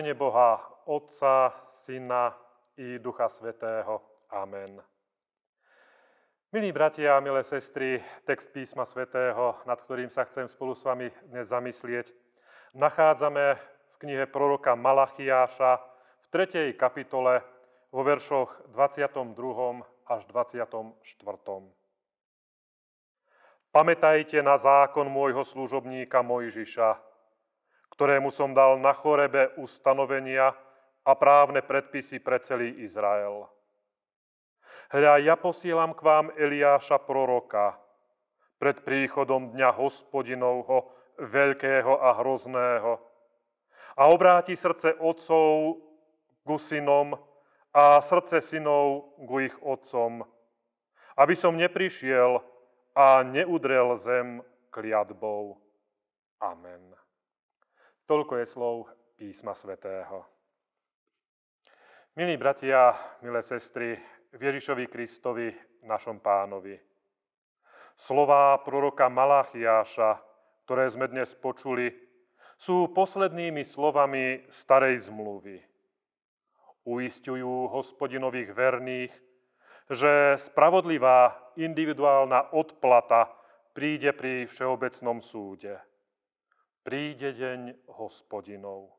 Mene Boha, Otca, Syna i Ducha Svetého. Amen. Milí bratia a milé sestry, text písma svätého, nad ktorým sa chcem spolu s vami dnes zamyslieť, nachádzame v knihe proroka Malachiáša v 3. kapitole vo veršoch 22. až 24. Pamätajte na zákon môjho služobníka Mojžiša, ktorému som dal na chorebe ustanovenia a právne predpisy pre celý Izrael Hľa, ja posielam k vám Eliáša proroka pred príchodom dňa hospodinovho, veľkého a hrozného. A obráti srdce otcov ku synom a srdce synov ku ich otcom, aby som neprišiel a neudrel zem kliatbou. Amen. Toľko je slov písma svätého. Milí bratia, milé sestry, v Ježišovi Kristovi, našom pánovi. Slová proroka Malachiáša, ktoré sme dnes počuli, sú poslednými slovami starej zmluvy. Uistujú hospodinových verných, že spravodlivá individuálna odplata príde pri všeobecnom súde. Príde deň hospodinov.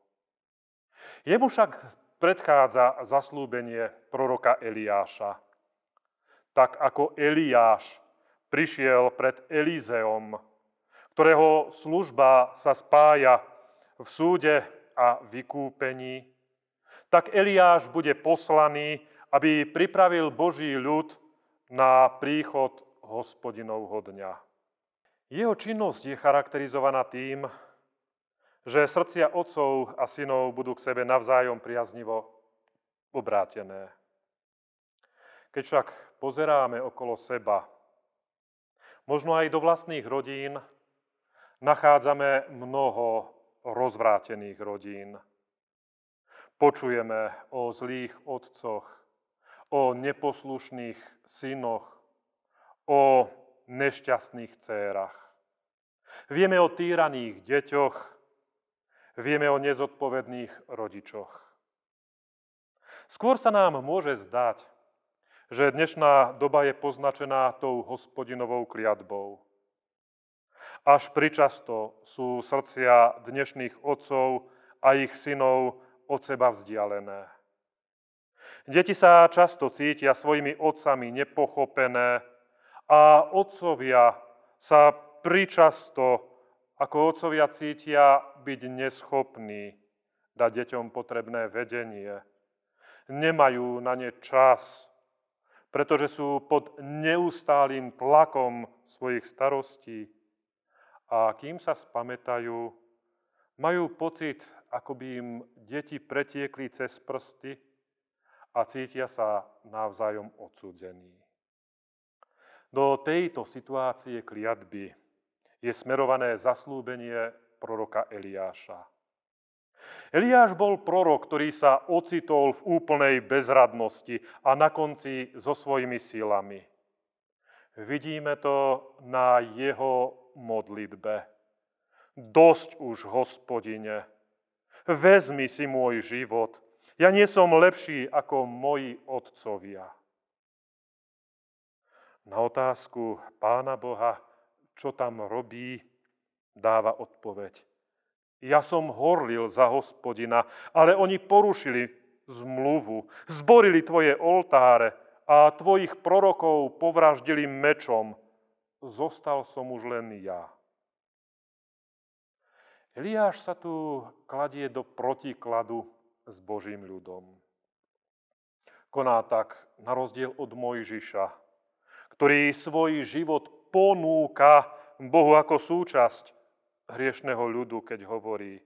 Jemu však predchádza zaslúbenie proroka Eliáša. Tak ako Eliáš prišiel pred Elizeom, ktorého služba sa spája v súde a vykúpení, tak Eliáš bude poslaný, aby pripravil Boží ľud na príchod hospodinovho dňa. Jeho činnosť je charakterizovaná tým, že srdcia otcov a synov budú k sebe navzájom priaznivo obrátené. Keď však pozeráme okolo seba, možno aj do vlastných rodín, nachádzame mnoho rozvrátených rodín. Počujeme o zlých otcoch, o neposlušných synoch, o nešťastných dcérach. Vieme o týraných deťoch, Vieme o nezodpovedných rodičoch. Skôr sa nám môže zdať, že dnešná doba je poznačená tou hospodinovou kliatbou. Až pričasto sú srdcia dnešných otcov a ich synov od seba vzdialené. Deti sa často cítia svojimi otcami nepochopené a otcovia sa pričasto ako otcovia cítia byť neschopní dať deťom potrebné vedenie. Nemajú na ne čas, pretože sú pod neustálým tlakom svojich starostí. A kým sa spamätajú, majú pocit, ako by im deti pretiekli cez prsty a cítia sa navzájom odsúdení. Do tejto situácie kliatby je smerované zaslúbenie proroka Eliáša. Eliáš bol prorok, ktorý sa ocitol v úplnej bezradnosti a na konci so svojimi silami. Vidíme to na jeho modlitbe. Dosť už, hospodine, vezmi si môj život. Ja nie som lepší ako moji otcovia. Na otázku pána Boha, čo tam robí, dáva odpoveď. Ja som horlil za hospodina, ale oni porušili zmluvu, zborili tvoje oltáre a tvojich prorokov povraždili mečom. Zostal som už len ja. Eliáš sa tu kladie do protikladu s Božím ľudom. Koná tak na rozdiel od Mojžiša, ktorý svoj život ponúka Bohu ako súčasť hriešného ľudu, keď hovorí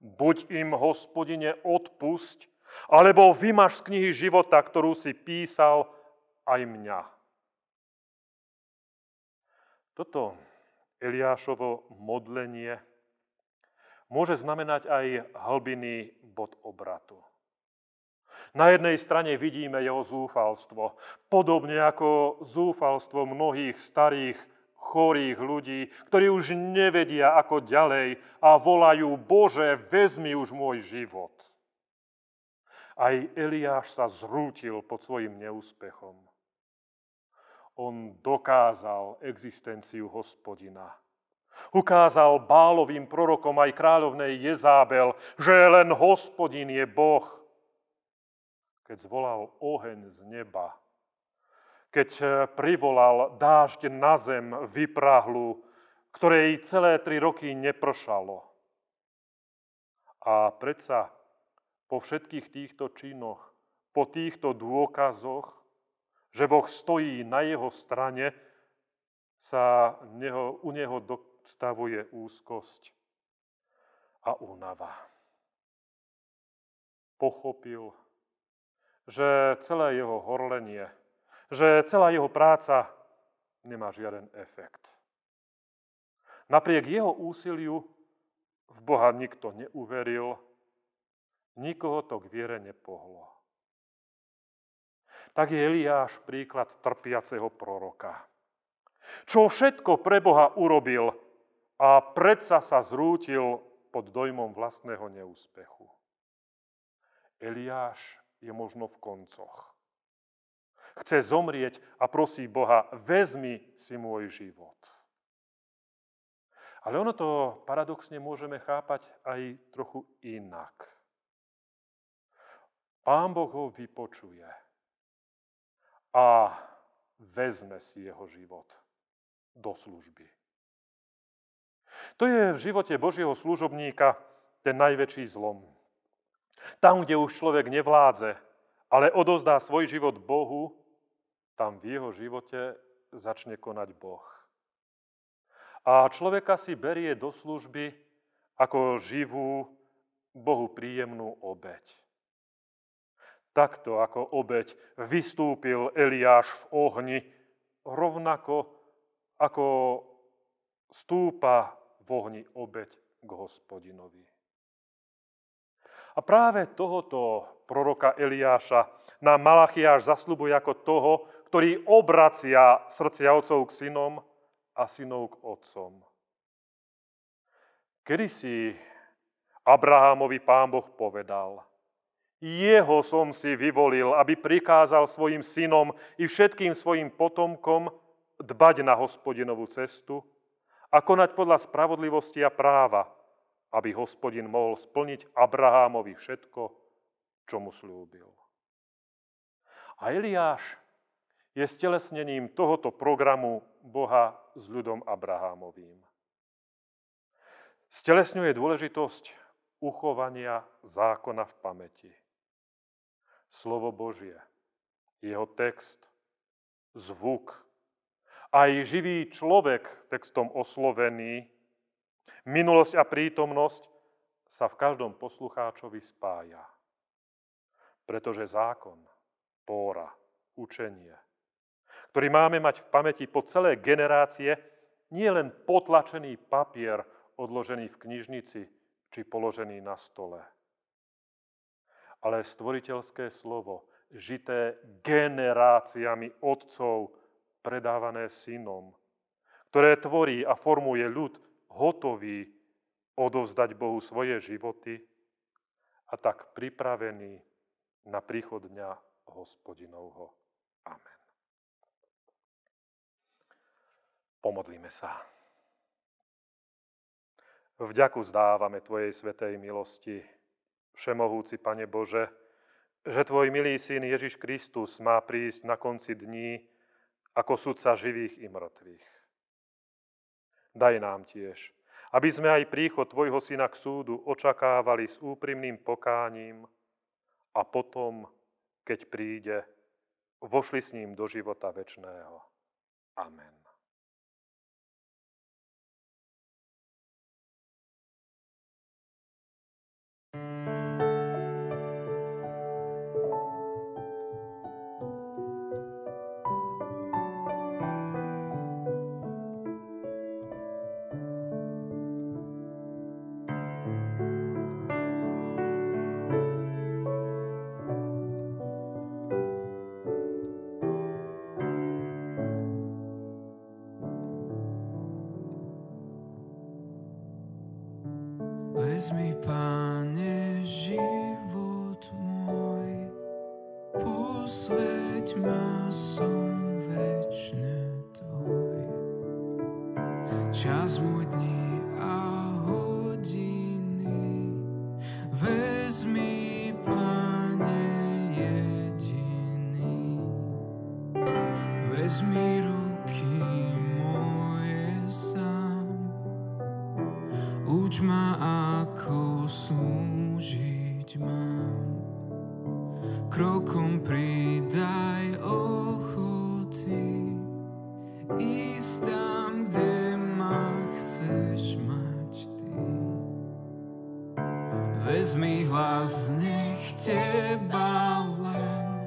buď im, hospodine, odpusť, alebo vymaš z knihy života, ktorú si písal aj mňa. Toto Eliášovo modlenie môže znamenať aj hlbiny bod obratu. Na jednej strane vidíme jeho zúfalstvo, podobne ako zúfalstvo mnohých starých, chorých ľudí, ktorí už nevedia ako ďalej a volajú, Bože, vezmi už môj život. Aj Eliáš sa zrútil pod svojim neúspechom. On dokázal existenciu hospodina. Ukázal bálovým prorokom aj kráľovnej Jezábel, že len hospodin je Boh. Keď zvolal oheň z neba, keď eh, privolal dážď na zem vyprahlu, ktorej celé tri roky nepršalo. A predsa po všetkých týchto činoch, po týchto dôkazoch, že Boh stojí na jeho strane, sa neho, u neho dostavuje úzkosť a únava. Pochopil, že celé jeho horlenie že celá jeho práca nemá žiaden efekt. Napriek jeho úsiliu v Boha nikto neuveril, nikoho to k viere nepohlo. Tak je Eliáš príklad trpiaceho proroka. Čo všetko pre Boha urobil a predsa sa zrútil pod dojmom vlastného neúspechu. Eliáš je možno v koncoch chce zomrieť a prosí Boha, vezmi si môj život. Ale ono to paradoxne môžeme chápať aj trochu inak. Pán Boh ho vypočuje a vezme si jeho život do služby. To je v živote Božieho služobníka ten najväčší zlom. Tam, kde už človek nevládze, ale odozdá svoj život Bohu, tam v jeho živote začne konať Boh. A človeka si berie do služby ako živú, Bohu príjemnú obeď. Takto ako obeď vystúpil Eliáš v ohni, rovnako ako stúpa v ohni obeď k hospodinovi. A práve tohoto proroka Eliáša nám Malachiáš zaslubuje ako toho, ktorý obracia srdcia otcov k synom a synov k otcom. Kedy si Abrahamovi pán Boh povedal, jeho som si vyvolil, aby prikázal svojim synom i všetkým svojim potomkom dbať na hospodinovú cestu a konať podľa spravodlivosti a práva, aby hospodin mohol splniť Abrahámovi všetko, čo mu slúbil. A Eliáš je stelesnením tohoto programu Boha s ľudom Abrahámovým. Stelesňuje dôležitosť uchovania zákona v pamäti. Slovo Božie, jeho text, zvuk, aj živý človek textom oslovený, minulosť a prítomnosť sa v každom poslucháčovi spája. Pretože zákon, tóra, učenie, ktorý máme mať v pamäti po celé generácie, nie len potlačený papier odložený v knižnici či položený na stole, ale stvoriteľské slovo, žité generáciami otcov, predávané synom, ktoré tvorí a formuje ľud hotový odovzdať Bohu svoje životy a tak pripravený na príchod dňa hospodinovho. Amen. Pomodlíme sa. Vďaku zdávame Tvojej svetej milosti, Všemohúci Pane Bože, že Tvoj milý syn Ježiš Kristus má prísť na konci dní ako sudca živých i mŕtvych daj nám tiež, aby sme aj príchod Tvojho Syna k súdu očakávali s úprimným pokáním a potom, keď príde, vošli s ním do života večného. Amen. Vezmi, Pane, život môj, posveď ma, som večne Tvoj. Čas môj dní a hodiny, vezmi, Pane, jediný. Vezmi ruky uč ma, ako slúžiť mám. Krokom pridaj ochoty, ísť tam, kde ma chceš mať Ty. Vezmi hlas, nech Teba len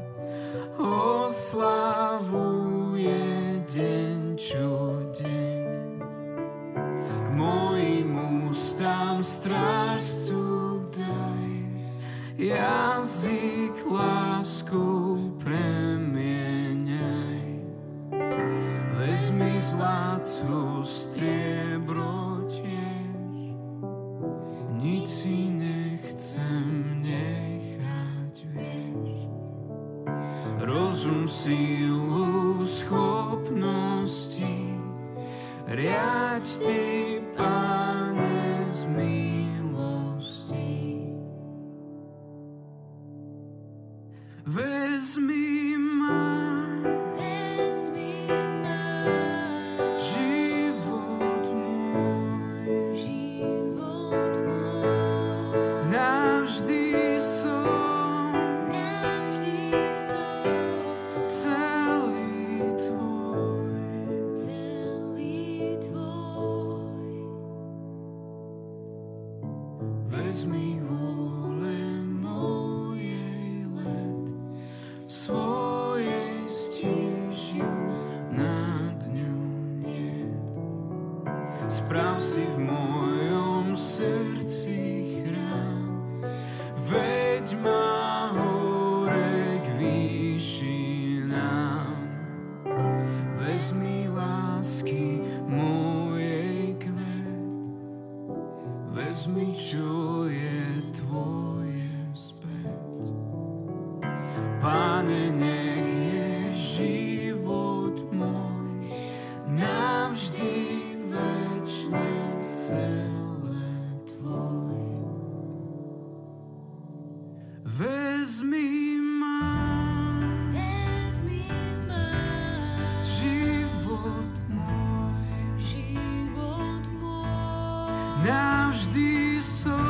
oslavuje strážcu daj, jazyk lásku premieňaj. Vezmi zlato, striebro tiež, nič si nechcem nechať, vieš. Rozum, sílu, schopnosti, riaď Ty, môj, život môj, navždy som